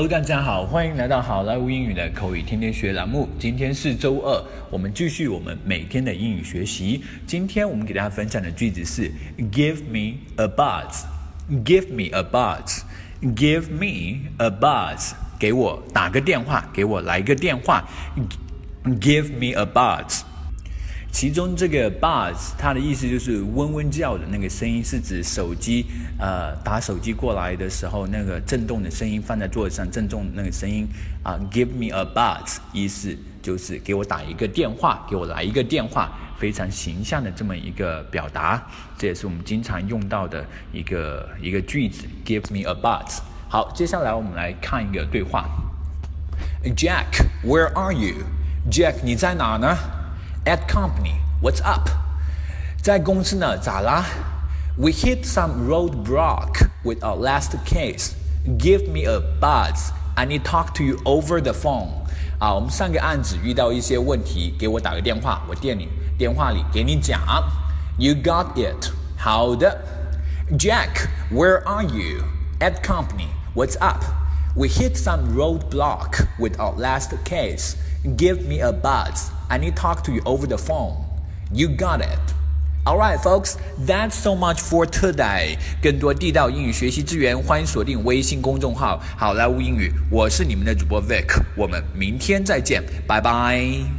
Hello，大家好，欢迎来到好莱坞英语的口语天天学栏目。今天是周二，我们继续我们每天的英语学习。今天我们给大家分享的句子是 Give me a buzz. Give me a buzz. Give me a buzz. 给我打个电话，给我来个电话。Give me a buzz. 其中这个 buzz 它的意思就是嗡嗡叫的那个声音，是指手机呃打手机过来的时候那个震动的声音，放在桌子上震动那个声音啊。Give me a buzz，意思就是给我打一个电话，给我来一个电话，非常形象的这么一个表达，这也是我们经常用到的一个一个句子。Give me a buzz。好，接下来我们来看一个对话。Jack，where are you？Jack，你在哪呢 ？At company, what's up? 在公司呢，咋啦？We hit some roadblock with our last case. Give me a buzz. I need talk to you over the phone. 啊，我们上个案子遇到一些问题，给我打个电话，我电你电话里给你讲。You got it. 好的。Jack, where are you? At company. What's up? We hit some roadblock with our last case. Give me a buzz. I need to talk to you over the phone. You got it. Alright, folks, that's so much for today. 更多地道英语学习资源，欢迎锁定微信公众号“好莱坞英语”。我是你们的主播 Vic，我们明天再见，拜拜。